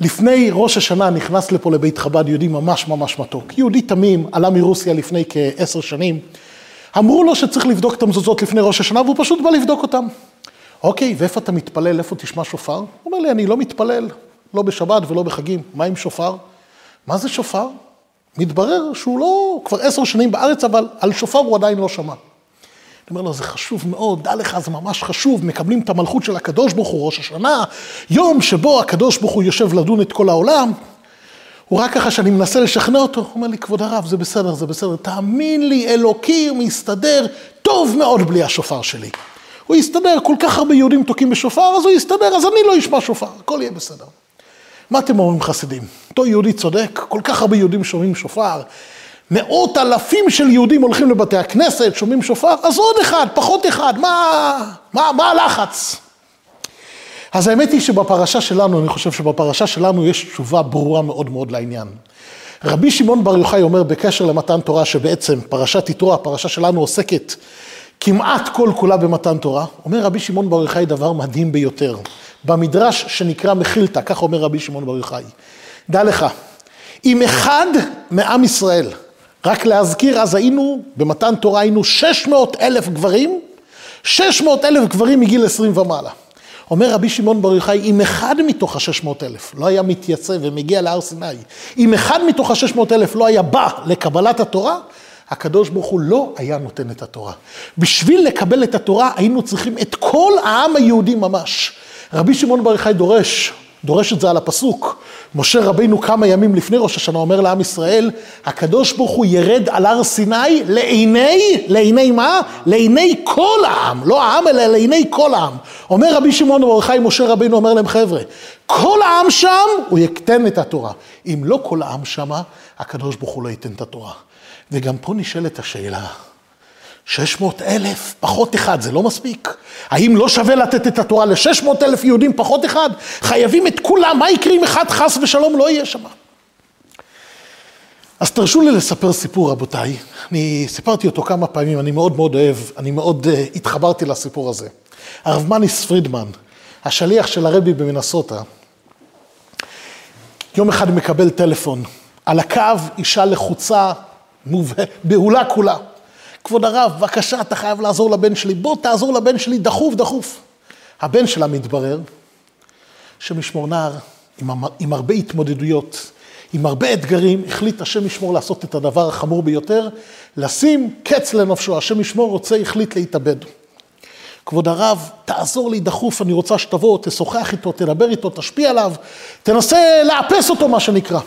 לפני ראש השנה נכנס לפה לבית חב"ד יהודי ממש ממש מתוק. יהודי תמים, עלה מרוסיה לפני כעשר שנים. אמרו לו שצריך לבדוק את המזוזות לפני ראש השנה, והוא פשוט בא לבדוק אותם. אוקיי, ואיפה אתה מתפלל? איפה תשמע שופר? הוא אומר לי, אני לא מתפלל, לא בשבת ולא בחגים. מה עם שופר? מה זה שופר? מתברר שהוא לא, כבר עשר שנים בארץ, אבל על שופר הוא עדיין לא שמע. אני אומר לו, זה חשוב מאוד, דע לך, זה ממש חשוב, מקבלים את המלכות של הקדוש ברוך הוא, ראש השנה, יום שבו הקדוש ברוך הוא יושב לדון את כל העולם. הוא רק ככה שאני מנסה לשכנע אותו, הוא אומר לי, כבוד הרב, זה בסדר, זה בסדר, תאמין לי, אלוקים מסתדר טוב מאוד בלי השופר שלי. הוא יסתדר, כל כך הרבה יהודים תוקעים בשופר, אז הוא יסתדר, אז אני לא אשמע שופר, הכל יהיה בסדר. מה אתם אומרים חסידים? אותו יהודי צודק, כל כך הרבה יהודים שומעים שופר, מאות אלפים של יהודים הולכים לבתי הכנסת, שומעים שופר, אז עוד אחד, פחות אחד, מה, מה, מה הלחץ? אז האמת היא שבפרשה שלנו, אני חושב שבפרשה שלנו יש תשובה ברורה מאוד מאוד לעניין. רבי שמעון בר יוחאי אומר בקשר למתן תורה, שבעצם פרשת יתרו, הפרשה שלנו עוסקת כמעט כל כולה במתן תורה, אומר רבי שמעון בר יוחאי דבר מדהים ביותר. במדרש שנקרא מחילתא, כך אומר רבי שמעון בר יוחאי. דע לך, אם אחד מעם ישראל, רק להזכיר, אז היינו, במתן תורה היינו 600 אלף גברים, 600 אלף גברים מגיל 20 ומעלה. אומר רבי שמעון בר יוחאי, אם אחד מתוך ה-600 אלף לא היה מתייצב ומגיע להר סיני, אם אחד מתוך ה-600 אלף לא היה בא לקבלת התורה, הקדוש ברוך הוא לא היה נותן את התורה. בשביל לקבל את התורה היינו צריכים את כל העם היהודי ממש. רבי שמעון בר יוחאי דורש, דורש את זה על הפסוק. משה רבינו כמה ימים לפני ראש השנה אומר לעם ישראל, הקדוש ברוך הוא ירד על הר סיני לעיני, לעיני מה? לעיני כל העם, לא העם אלא לעיני כל העם. אומר רבי שמעון בר יוחאי, משה רבינו אומר להם, חבר'ה, כל העם שם, הוא ייתן את התורה. אם לא כל העם שמה, הקדוש ברוך הוא לא ייתן את התורה. וגם פה נשאלת השאלה, 600 אלף, פחות אחד, זה לא מספיק? האם לא שווה לתת את התורה ל-600 אלף יהודים פחות אחד? חייבים את כולם, מה יקרה אם אחד חס ושלום לא יהיה שם? אז תרשו לי לספר סיפור, רבותיי. אני סיפרתי אותו כמה פעמים, אני מאוד מאוד אוהב, אני מאוד uh, התחברתי לסיפור הזה. הרב מניס פרידמן, השליח של הרבי במנסוטה, יום אחד מקבל טלפון, על הקו אישה לחוצה, בהולה כולה. כבוד הרב, בבקשה, אתה חייב לעזור לבן שלי, בוא תעזור לבן שלי דחוף דחוף. הבן שלה מתברר שמשמור נער עם, עם הרבה התמודדויות, עם הרבה אתגרים, החליט השם ישמור לעשות את הדבר החמור ביותר, לשים קץ לנפשו, השם ישמור רוצה, החליט להתאבד. כבוד הרב, תעזור לי דחוף, אני רוצה שתבוא, תשוחח איתו, תדבר איתו, תשפיע עליו, תנסה לאפס אותו, מה שנקרא.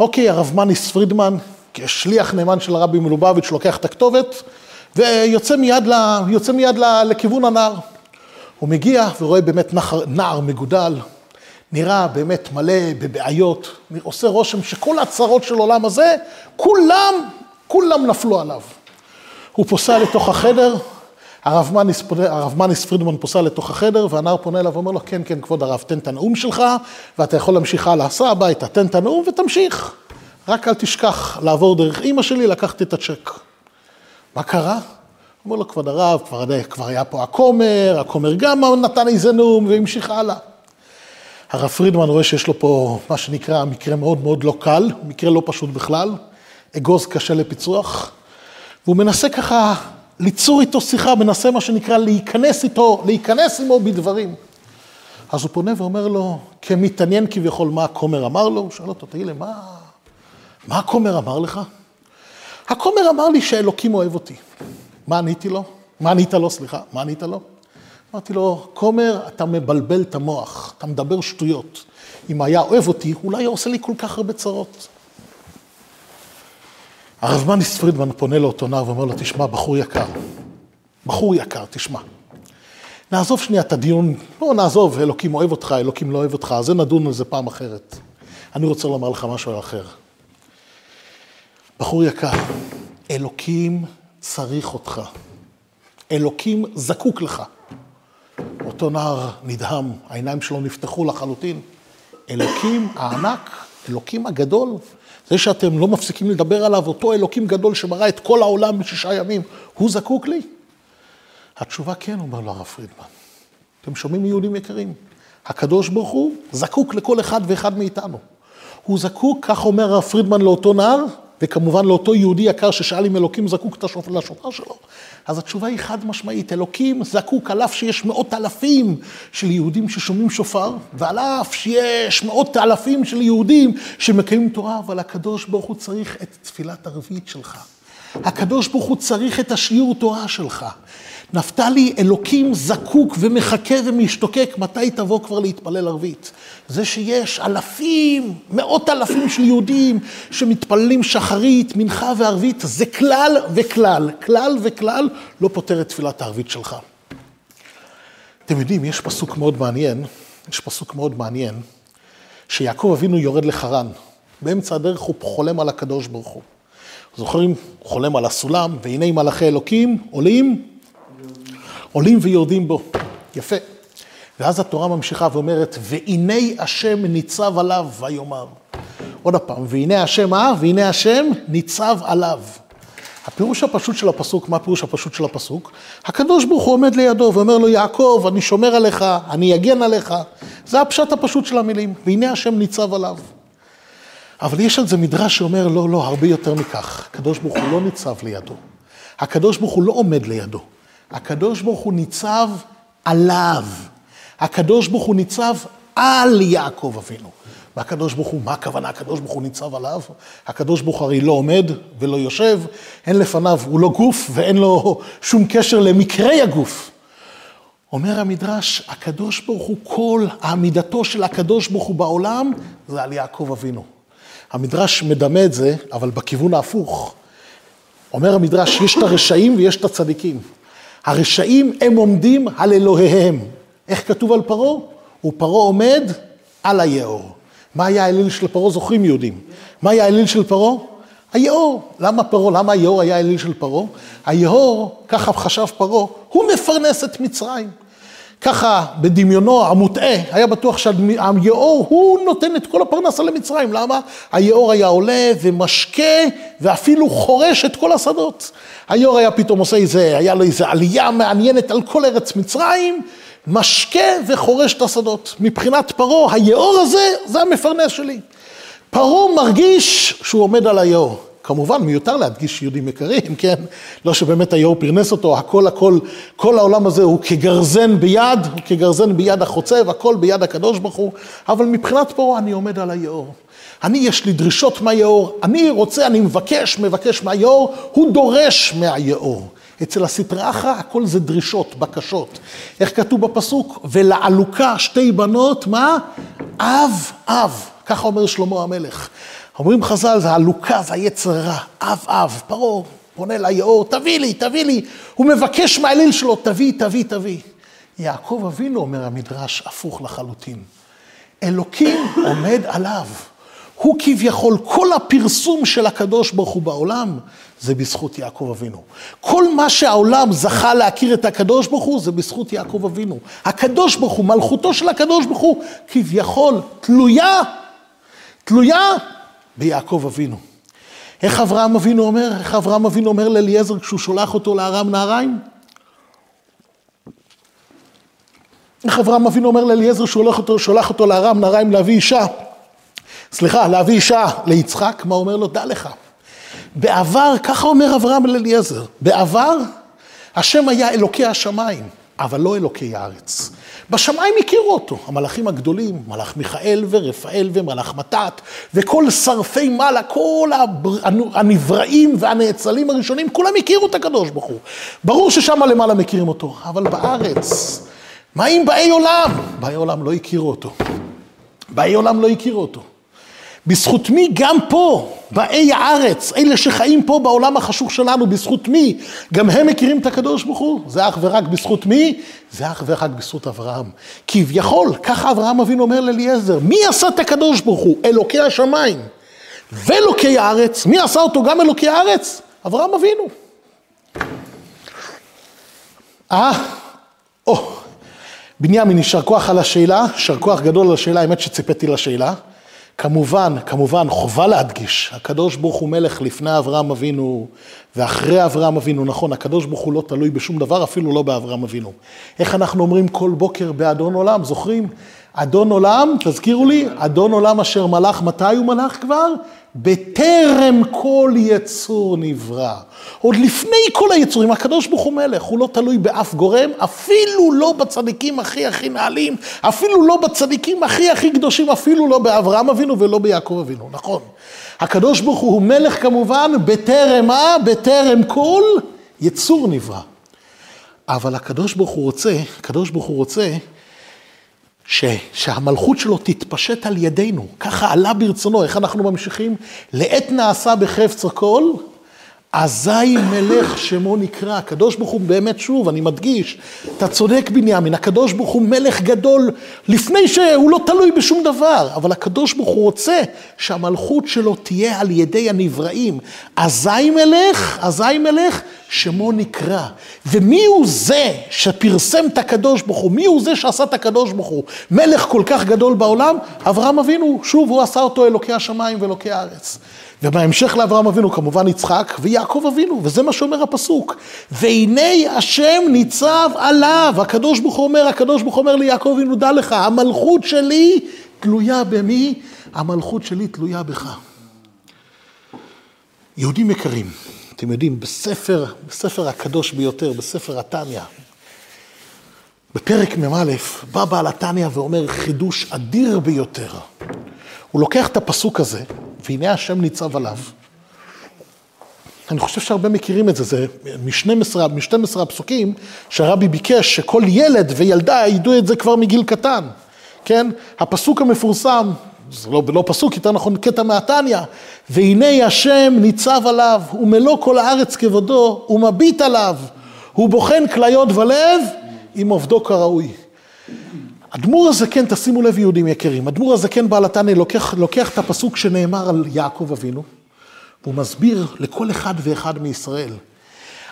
אוקיי, הרב מניס פרידמן כשליח נאמן של הרבי מלובביץ' לוקח את הכתובת ויוצא מיד, ל, יוצא מיד ל, לכיוון הנער. הוא מגיע ורואה באמת נער, נער מגודל, נראה באמת מלא בבעיות, עושה רושם שכל הצרות של עולם הזה, כולם, כולם נפלו עליו. הוא פוסע לתוך החדר, הרב מניס, הרב מניס פרידמן פוסע לתוך החדר, והנער פונה אליו ואומר לו, כן, כן, כבוד הרב, תן את הנאום שלך, ואתה יכול להמשיך הלאה, סע הביתה, תן את הנאום ותמשיך. רק אל תשכח לעבור דרך אימא שלי, לקחת את הצ'ק. מה קרה? אומר לו, כבוד הרב, כבר, כבר היה פה הכומר, הכומר גם נתן איזה נאום והמשיך הלאה. הרב פרידמן רואה שיש לו פה מה שנקרא מקרה מאוד מאוד לא קל, מקרה לא פשוט בכלל, אגוז קשה לפיצוח, והוא מנסה ככה ליצור איתו שיחה, מנסה מה שנקרא להיכנס איתו, להיכנס עמו בדברים. אז הוא פונה ואומר לו, כמתעניין כביכול מה הכומר אמר לו, הוא שואל אותו, תגיד לי, מה... מה הכומר אמר לך? הכומר אמר לי שאלוקים אוהב אותי. מה עניתי לו? מה ענית לו, סליחה? מה ענית לו? אמרתי לו, כומר, אתה מבלבל את המוח, אתה מדבר שטויות. אם היה אוהב אותי, אולי היה עושה לי כל כך הרבה צרות. הרב מניס פרידמן פונה לאותו נער ואומר לו, תשמע, בחור יקר, בחור יקר, תשמע. נעזוב שנייה את הדיון, לא נעזוב, אלוקים אוהב אותך, אלוקים לא אוהב אותך, זה נדון על זה פעם אחרת. אני רוצה לומר לך משהו אחר. בחור יקר, אלוקים צריך אותך. אלוקים זקוק לך. אותו נער נדהם, העיניים שלו נפתחו לחלוטין. אלוקים הענק, אלוקים הגדול, זה שאתם לא מפסיקים לדבר עליו, אותו אלוקים גדול שברא את כל העולם בשישה ימים, הוא זקוק לי? התשובה כן, אומר לו הרב פרידמן. אתם שומעים יהודים יקרים? הקדוש ברוך הוא זקוק לכל אחד ואחד מאיתנו. הוא זקוק, כך אומר הרב פרידמן לאותו נער, וכמובן לאותו יהודי יקר ששאל אם אלוקים זקוק לשופר שלו. אז התשובה היא חד משמעית, אלוקים זקוק על אף שיש מאות אלפים של יהודים ששומעים שופר, ועל אף שיש מאות אלפים של יהודים שמקיימים תורה, אבל הקדוש ברוך הוא צריך את תפילת ערבית שלך. הקדוש ברוך הוא צריך את השיעור תורה שלך. נפתלי, אלוקים זקוק ומחכה ומשתוקק, מתי תבוא כבר להתפלל ערבית? זה שיש אלפים, מאות אלפים של יהודים שמתפללים שחרית, מנחה וערבית, זה כלל וכלל, כלל וכלל לא פותר את תפילת הערבית שלך. אתם יודעים, יש פסוק מאוד מעניין, יש פסוק מאוד מעניין, שיעקב אבינו יורד לחרן. באמצע הדרך הוא חולם על הקדוש ברוך הוא. זוכרים? חולם על הסולם, והנה מלאכי אלוקים עולים עולים ויורדים בו. יפה. ואז התורה ממשיכה ואומרת, והנה השם ניצב עליו ויאמר. עוד פעם, והנה השם מה? והנה השם ניצב עליו. הפירוש הפשוט של הפסוק, מה הפירוש הפשוט של הפסוק? הקדוש ברוך הוא עומד לידו ואומר לו, יעקב, אני שומר עליך, אני אגן עליך. זה הפשט הפשוט של המילים, והנה השם ניצב עליו. אבל יש על זה מדרש שאומר, לא, לא, הרבה יותר מכך. הקדוש ברוך הוא לא ניצב לידו. הקדוש ברוך הוא לא עומד לידו. הקדוש ברוך הוא ניצב עליו. הקדוש ברוך הוא ניצב על יעקב אבינו. והקדוש ברוך הוא, מה הכוונה? הקדוש ברוך הוא ניצב עליו? הקדוש ברוך הרי לא עומד ולא יושב, אין לפניו, הוא לא גוף ואין לו שום קשר למקרי הגוף. אומר המדרש, הקדוש ברוך הוא, כל העמידתו של הקדוש ברוך הוא בעולם, זה על יעקב אבינו. המדרש מדמה את זה, אבל בכיוון ההפוך. אומר המדרש, יש את הרשעים ויש את הצדיקים. הרשעים הם עומדים על אלוהיהם. איך כתוב על פרעה? ופרעה עומד על היאור. מה היה האליל של פרעה? זוכרים יהודים. מה היה האליל של פרעה? היאור. למה פרעה? למה היאור היה האליל של פרעה? היאור, ככה חשב פרעה, הוא מפרנס את מצרים. ככה בדמיונו המוטעה, היה בטוח שהיאור הוא נותן את כל הפרנסה למצרים. למה? היאור היה עולה ומשקה ואפילו חורש את כל השדות. היאור היה פתאום עושה איזה, היה לו איזה עלייה מעניינת על כל ארץ מצרים, משקה וחורש את השדות. מבחינת פרעה, היאור הזה, זה המפרנס שלי. פרעה מרגיש שהוא עומד על היאור. כמובן, מיותר להדגיש יהודים יקרים, כן? לא שבאמת היאור פרנס אותו, הכל הכל, כל העולם הזה הוא כגרזן ביד, הוא כגרזן ביד החוצב, הכל ביד הקדוש ברוך הוא, אבל מבחינת פרעה אני עומד על היאור. אני, יש לי דרישות מהיאור, אני רוצה, אני מבקש, מבקש מהיאור, הוא דורש מהיאור. אצל הסטרא אחרא הכל זה דרישות, בקשות. איך כתוב בפסוק? ולעלוקה שתי בנות, מה? אב, אב. ככה אומר שלמה המלך. אומרים חז"ל, זה עלוקה, זה היצר רע, אב אב, פרעה פונה ליאור, תביא לי, תביא לי. הוא מבקש מהאליל שלו, תביא, תביא, תביא. יעקב אבינו, אומר המדרש, הפוך לחלוטין. אלוקים עומד עליו. הוא כביכול, כל הפרסום של הקדוש ברוך הוא בעולם, זה בזכות יעקב אבינו. כל מה שהעולם זכה להכיר את הקדוש ברוך הוא, זה בזכות יעקב אבינו. הקדוש ברוך הוא, מלכותו של הקדוש ברוך הוא, כביכול תלויה, תלויה ביעקב אבינו. איך אברהם אבינו אומר? איך אברהם אבינו אומר לאליעזר כשהוא שולח אותו לארם נהריים? איך אברהם אבינו אומר לאליעזר שולח אותו, שולח אותו לארם נהריים להביא אישה? סליחה, להביא אישה ליצחק, מה אומר לו? דע לך. בעבר, ככה אומר אברהם לאליעזר, בעבר השם היה אלוקי השמיים. אבל לא אלוקי הארץ. בשמיים הכירו אותו, המלאכים הגדולים, מלאך מיכאל ורפאל ומלאך מתת, וכל שרפי מעלה, כל הנבראים והנאצלים הראשונים, כולם הכירו את הקדוש ברוך הוא. ברור ששם למעלה מכירים אותו, אבל בארץ, מה עם באי עולם? באי עולם לא הכירו אותו. באי עולם לא הכירו אותו. בזכות מי גם פה, באי הארץ, אלה שחיים פה בעולם החשוך שלנו, בזכות מי? גם הם מכירים את הקדוש ברוך הוא? זה אך ורק בזכות מי? זה אך ורק בזכות אברהם. כביכול, ככה אברהם אבינו אומר לאליעזר, מי עשה את הקדוש ברוך הוא? אלוקי השמיים ואלוקי הארץ. מי עשה אותו גם אלוקי הארץ? אברהם אבינו. אה, או, בנימין, יישר כוח על השאלה, יישר כוח גדול על השאלה, האמת שציפיתי לשאלה. כמובן, כמובן, חובה להדגיש, הקדוש ברוך הוא מלך לפני אברהם אבינו ואחרי אברהם אבינו, נכון, הקדוש ברוך הוא לא תלוי בשום דבר, אפילו לא באברהם אבינו. איך אנחנו אומרים כל בוקר באדון עולם, זוכרים? אדון עולם, תזכירו לי, אדון עולם אשר מלך, מתי הוא מלך כבר? בטרם כל יצור נברא. עוד לפני כל היצורים, הקדוש ברוך הוא מלך, הוא לא תלוי באף גורם, אפילו לא בצדיקים הכי הכי נעלים, אפילו לא בצדיקים הכי הכי קדושים, אפילו לא באברהם אבינו ולא ביעקב אבינו, נכון. הקדוש ברוך הוא מלך כמובן, בטרם מה? בטרם כל יצור נברא. אבל הקדוש ברוך הוא רוצה, הקדוש ברוך הוא רוצה ש, שהמלכות שלו תתפשט על ידינו, ככה עלה ברצונו, איך אנחנו ממשיכים? לעת נעשה בחפץ הכל, אזי מלך שמו נקרא. הקדוש ברוך הוא באמת, שוב, אני מדגיש, אתה צודק בנימין, הקדוש ברוך הוא מלך גדול לפני שהוא לא תלוי בשום דבר, אבל הקדוש ברוך הוא רוצה שהמלכות שלו תהיה על ידי הנבראים. אזי מלך, אזי מלך, שמו נקרא. ומי הוא זה שפרסם את הקדוש ברוך הוא? מי הוא זה שעשה את הקדוש ברוך הוא? מלך כל כך גדול בעולם? אברהם אבינו, שוב, הוא עשה אותו אלוקי השמיים ואלוקי הארץ. ובהמשך לאברהם אבינו כמובן יצחק ויעקב אבינו, וזה מה שאומר הפסוק. והנה השם ניצב עליו, הקדוש ברוך הוא אומר, הקדוש ברוך הוא אומר ליעקב אבינו, דע לך, המלכות שלי תלויה במי? המלכות שלי תלויה בך. יהודים יקרים, אתם יודעים, בספר, בספר הקדוש ביותר, בספר התניא, בפרק מ"א, בא בעל התניא ואומר חידוש אדיר ביותר. הוא לוקח את הפסוק הזה, והנה השם ניצב עליו. אני חושב שהרבה מכירים את זה, זה מ-12, מ-12 הפסוקים שהרבי ביקש שכל ילד וילדה ידעו את זה כבר מגיל קטן, כן? הפסוק המפורסם, זה לא, לא פסוק, יותר נכון קטע מהתניא, והנה השם ניצב עליו, ומלוא כל הארץ כבודו, ומביט עליו, הוא בוחן כליות ולב, עם עובדו כראוי. אדמו"ר הזקן, תשימו לב יהודים יקרים, אדמו"ר הזקן בעל התניא לוקח, לוקח את הפסוק שנאמר על יעקב אבינו, והוא מסביר לכל אחד ואחד מישראל,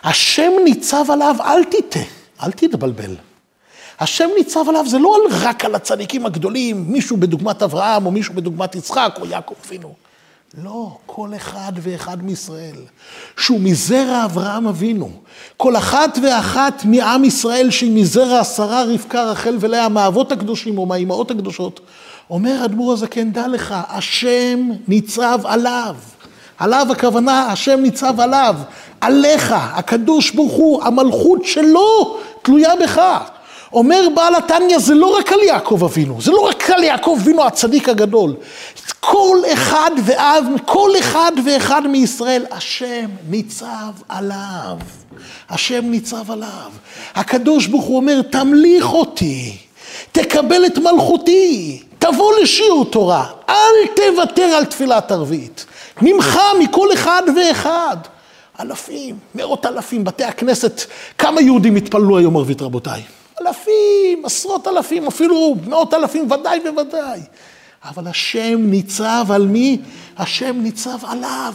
השם ניצב עליו, אל תטעה, אל תתבלבל. השם ניצב עליו זה לא רק על הצדיקים הגדולים, מישהו בדוגמת אברהם, או מישהו בדוגמת יצחק, או יעקב אבינו. לא, כל אחד ואחד מישראל, שהוא מזרע אברהם אבינו. כל אחת ואחת מעם ישראל שהיא מזרע שרה, רבקה, רחל ולאה, מהאבות הקדושים או מהאימהות הקדושות. אומר אדמו"ר הזקן, דע לך, השם ניצב עליו. עליו הכוונה, השם ניצב עליו. עליך, הקדוש ברוך הוא, המלכות שלו תלויה בך. אומר בעל התניא, זה לא רק על יעקב אבינו, זה לא רק על יעקב אבינו הצדיק הגדול. כל אחד ואב, כל אחד ואחד מישראל, השם ניצב עליו. השם ניצב עליו. הקדוש ברוך הוא אומר, תמליך אותי, תקבל את מלכותי, תבוא לשיעור תורה, אל תוותר על תפילת ערבית. ממך, מכל אחד ואחד. אלפים, מאות אלפים, בתי הכנסת, כמה יהודים התפללו היום ערבית רבותיי? אלפים, עשרות אלפים, אפילו מאות אלפים, ודאי וודאי. אבל השם ניצב על מי? השם ניצב עליו.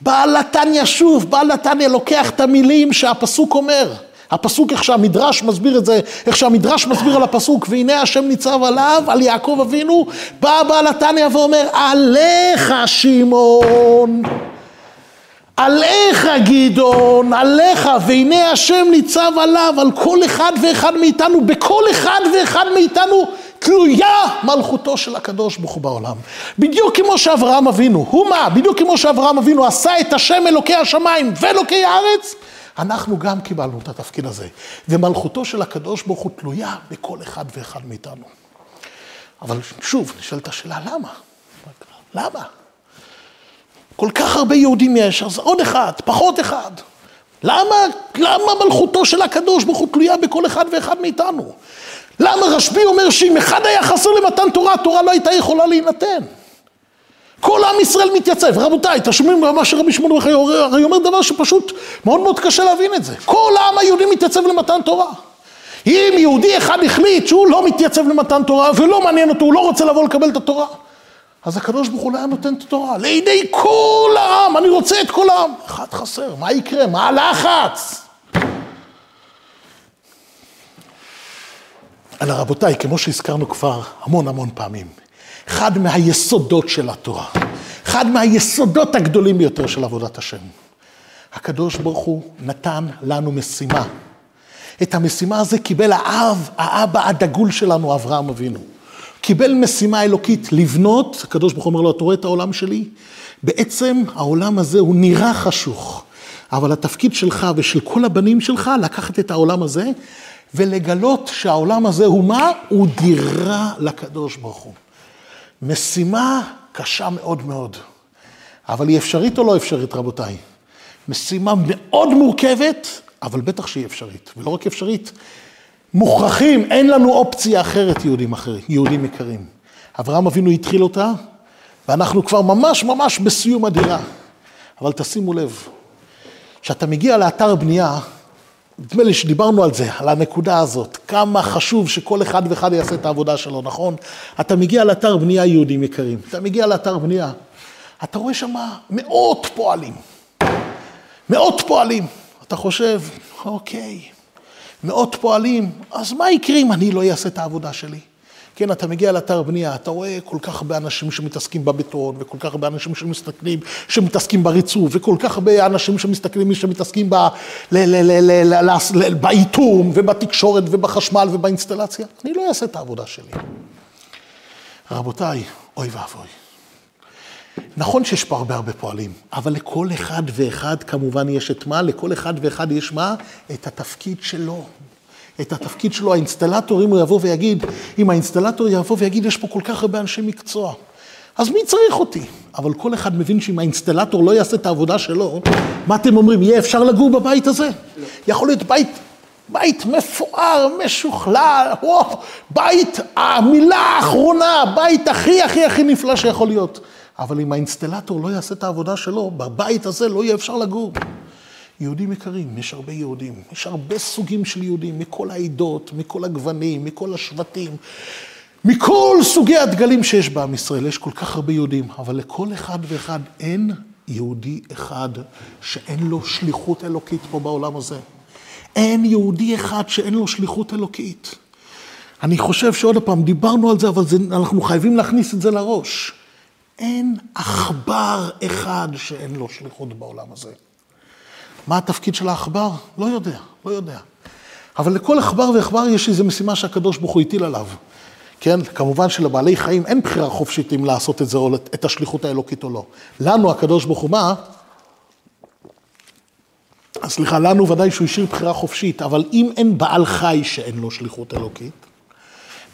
בעל התניא שוב, בעל התניא לוקח את המילים שהפסוק אומר. הפסוק, איך שהמדרש מסביר את זה, איך שהמדרש מסביר על הפסוק, והנה השם ניצב עליו, על יעקב אבינו, בא בעל התניא ואומר, עליך שמעון. עליך גדעון, עליך, והנה השם ניצב עליו, על כל אחד ואחד מאיתנו, בכל אחד ואחד מאיתנו תלויה מלכותו של הקדוש ברוך הוא בעולם. בדיוק כמו שאברהם אבינו, הוא מה? בדיוק כמו שאברהם אבינו עשה את השם אלוקי השמיים ואלוקי הארץ, אנחנו גם קיבלנו את התפקיד הזה. ומלכותו של הקדוש ברוך הוא תלויה בכל אחד ואחד מאיתנו. אבל שוב, נשאלת השאלה, למה? למה? כל כך הרבה יהודים יש, אז עוד אחד, פחות אחד. למה, למה מלכותו של הקדוש ברוך הוא תלויה בכל אחד ואחד מאיתנו? למה רשב"י אומר שאם אחד היה חסר למתן תורה, התורה לא הייתה יכולה להינתן? כל עם ישראל מתייצב. רבותיי, אתם שומעים מה שרבי שמעון בר הרי אומר דבר שפשוט מאוד מאוד קשה להבין את זה. כל העם היהודי מתייצב למתן תורה. אם יהודי אחד החליט שהוא לא מתייצב למתן תורה ולא מעניין אותו, הוא לא רוצה לבוא לקבל את התורה, אז הקדוש ברוך הוא לא היה נותן את התורה. לידי כל העם, אני רוצה את כל העם. אחד חסר, מה יקרה? מה הלחץ? אלא רבותיי, כמו שהזכרנו כבר המון המון פעמים, אחד מהיסודות של התורה, אחד מהיסודות הגדולים ביותר של עבודת השם. הקדוש ברוך הוא נתן לנו משימה. את המשימה הזו קיבל האב, האבא הדגול שלנו, אברהם אבינו. קיבל משימה אלוקית לבנות, הקדוש ברוך הוא אומר לו, אתה רואה את העולם שלי? בעצם העולם הזה הוא נראה חשוך, אבל התפקיד שלך ושל כל הבנים שלך לקחת את העולם הזה ולגלות שהעולם הזה הוא מה? הוא דירה לקדוש ברוך הוא. משימה קשה מאוד מאוד, אבל היא אפשרית או לא אפשרית, רבותיי? משימה מאוד מורכבת, אבל בטח שהיא אפשרית, ולא רק אפשרית, מוכרחים, אין לנו אופציה אחרת, יהודים אחרים, יהודים יקרים. אברהם אבינו התחיל אותה, ואנחנו כבר ממש ממש בסיום הדירה. אבל תשימו לב, כשאתה מגיע לאתר בנייה, נדמה לי שדיברנו על זה, על הנקודה הזאת, כמה חשוב שכל אחד ואחד יעשה את העבודה שלו, נכון? אתה מגיע לאתר בנייה, יהודים יקרים, אתה מגיע לאתר בנייה, אתה רואה שם מאות פועלים, מאות פועלים. אתה חושב, אוקיי, מאות פועלים, אז מה יקרה אם אני לא אעשה את העבודה שלי? כן, אתה מגיע לאתר בנייה, אתה רואה כל כך הרבה אנשים שמתעסקים בבטון, וכל כך הרבה אנשים שמסתכלים, שמתעסקים בריצוף, וכל כך הרבה אנשים שמסתכלים, שמתעסקים באיתום, ובתקשורת, ובחשמל, ובאינסטלציה. אני לא אעשה את העבודה שלי. רבותיי, אוי ואבוי. נכון שיש פה הרבה הרבה פועלים, אבל לכל אחד ואחד כמובן יש את מה? לכל אחד ואחד יש מה? את התפקיד שלו. את התפקיד שלו, האינסטלטור, אם הוא יבוא ויגיד, אם האינסטלטור יבוא ויגיד, יש פה כל כך הרבה אנשי מקצוע, אז מי צריך אותי? אבל כל אחד מבין שאם האינסטלטור לא יעשה את העבודה שלו, מה אתם אומרים, יהיה אפשר לגור בבית הזה? לא. יכול להיות בית, בית מפואר, משוכלל, וואו, בית, המילה האחרונה, בית הכי הכי הכי נפלא שיכול להיות. אבל אם האינסטלטור לא יעשה את העבודה שלו, בבית הזה לא יהיה אפשר לגור. יהודים יקרים, יש הרבה יהודים, יש הרבה סוגים של יהודים, מכל העדות, מכל הגוונים, מכל השבטים, מכל סוגי הדגלים שיש בעם ישראל, יש כל כך הרבה יהודים, אבל לכל אחד ואחד אין יהודי אחד שאין לו שליחות אלוקית פה בעולם הזה. אין יהודי אחד שאין לו שליחות אלוקית. אני חושב שעוד פעם, דיברנו על זה, אבל זה, אנחנו חייבים להכניס את זה לראש. אין עכבר אחד שאין לו שליחות בעולם הזה. מה התפקיד של העכבר? לא יודע, לא יודע. אבל לכל עכבר ועכבר יש איזו משימה שהקדוש ברוך הוא הטיל עליו. כן, כמובן שלבעלי חיים אין בחירה חופשית אם לעשות את זה או את השליחות האלוקית או לא. לנו הקדוש ברוך הוא מה? סליחה, לנו ודאי שהוא השאיר בחירה חופשית, אבל אם אין בעל חי שאין לו שליחות אלוקית,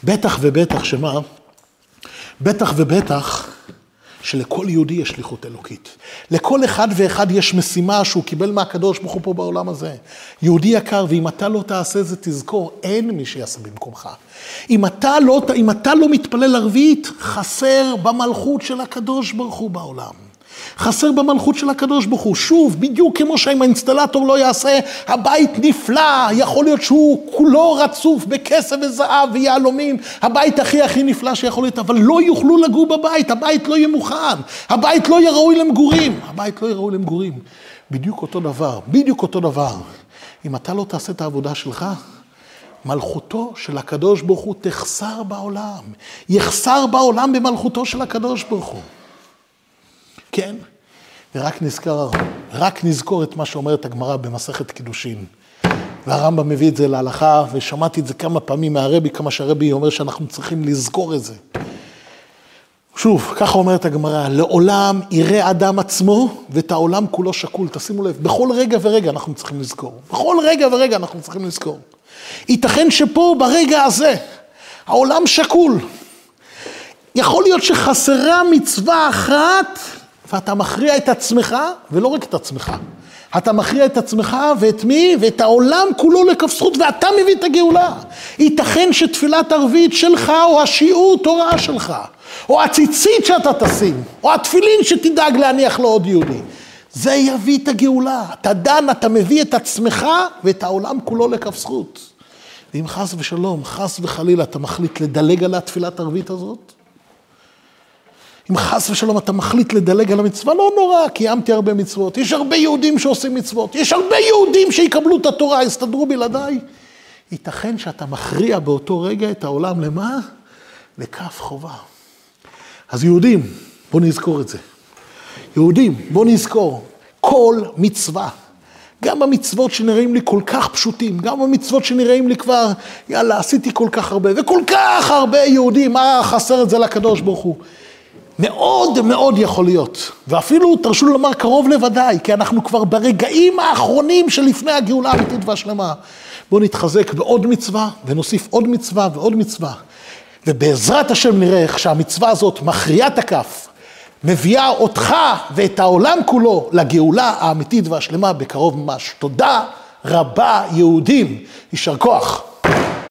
בטח ובטח שמה? בטח ובטח שלכל יהודי יש שליחות אלוקית. לכל אחד ואחד יש משימה שהוא קיבל מהקדוש ברוך הוא פה בעולם הזה. יהודי יקר, ואם אתה לא תעשה זה, תזכור, אין מי שיעשה במקומך. אם אתה לא, אם אתה לא מתפלל ערבית, חסר במלכות של הקדוש ברוך הוא בעולם. חסר במלכות של הקדוש ברוך הוא. שוב, בדיוק כמו שאם האינסטלטור לא יעשה, הבית נפלא, יכול להיות שהוא כולו רצוף בכסף וזהב ויהלומים, הבית הכי הכי נפלא שיכול להיות, אבל לא יוכלו לגור בבית, הבית לא יהיה מוכן, הבית לא יהיה ראוי למגורים, הבית לא יהיה ראוי למגורים. בדיוק אותו דבר, בדיוק אותו דבר. אם אתה לא תעשה את העבודה שלך, מלכותו של הקדוש ברוך הוא תחסר בעולם. יחסר בעולם במלכותו של הקדוש ברוך הוא. כן, ורק נזכר, רק נזכור את מה שאומרת הגמרא במסכת קידושין. והרמב"ם מביא את זה להלכה, ושמעתי את זה כמה פעמים מהרבי, כמה שהרבי אומר שאנחנו צריכים לזכור את זה. שוב, ככה אומרת הגמרא, לעולם יראה אדם עצמו ואת העולם כולו שקול. תשימו לב, בכל רגע ורגע אנחנו צריכים לזכור. בכל רגע ורגע אנחנו צריכים לזכור. ייתכן שפה, ברגע הזה, העולם שקול. יכול להיות שחסרה מצווה אחת ואתה מכריע את עצמך, ולא רק את עצמך. אתה מכריע את עצמך ואת מי? ואת העולם כולו לכף זכות, ואתה מביא את הגאולה. ייתכן שתפילת ערבית שלך, או השיעור תורה שלך, או הציצית שאתה תשים, או התפילין שתדאג להניח לעוד יהודי. זה יביא את הגאולה. אתה דן, אתה מביא את עצמך ואת העולם כולו לכף זכות. ואם חס ושלום, חס וחלילה, אתה מחליט לדלג על התפילת ערבית הזאת, אם חס ושלום אתה מחליט לדלג על המצווה, לא נורא, קיימתי הרבה מצוות. יש הרבה יהודים שעושים מצוות. יש הרבה יהודים שיקבלו את התורה, יסתדרו בלעדיי. ייתכן שאתה מכריע באותו רגע את העולם למה? לכף חובה. אז יהודים, בואו נזכור את זה. יהודים, בואו נזכור, כל מצווה גם המצוות שנראים לי כל כך פשוטים, גם המצוות שנראים לי כבר, יאללה, עשיתי כל כך הרבה, וכל כך הרבה יהודים, מה חסר את זה לקדוש ברוך הוא? מאוד מאוד יכול להיות, ואפילו תרשו לומר קרוב לוודאי, כי אנחנו כבר ברגעים האחרונים שלפני הגאולה האמיתית והשלמה. בואו נתחזק בעוד מצווה, ונוסיף עוד מצווה ועוד מצווה. ובעזרת השם נראה איך שהמצווה הזאת מכריעה את הכף, מביאה אותך ואת העולם כולו לגאולה האמיתית והשלמה בקרוב ממש. תודה רבה יהודים, יישר כוח.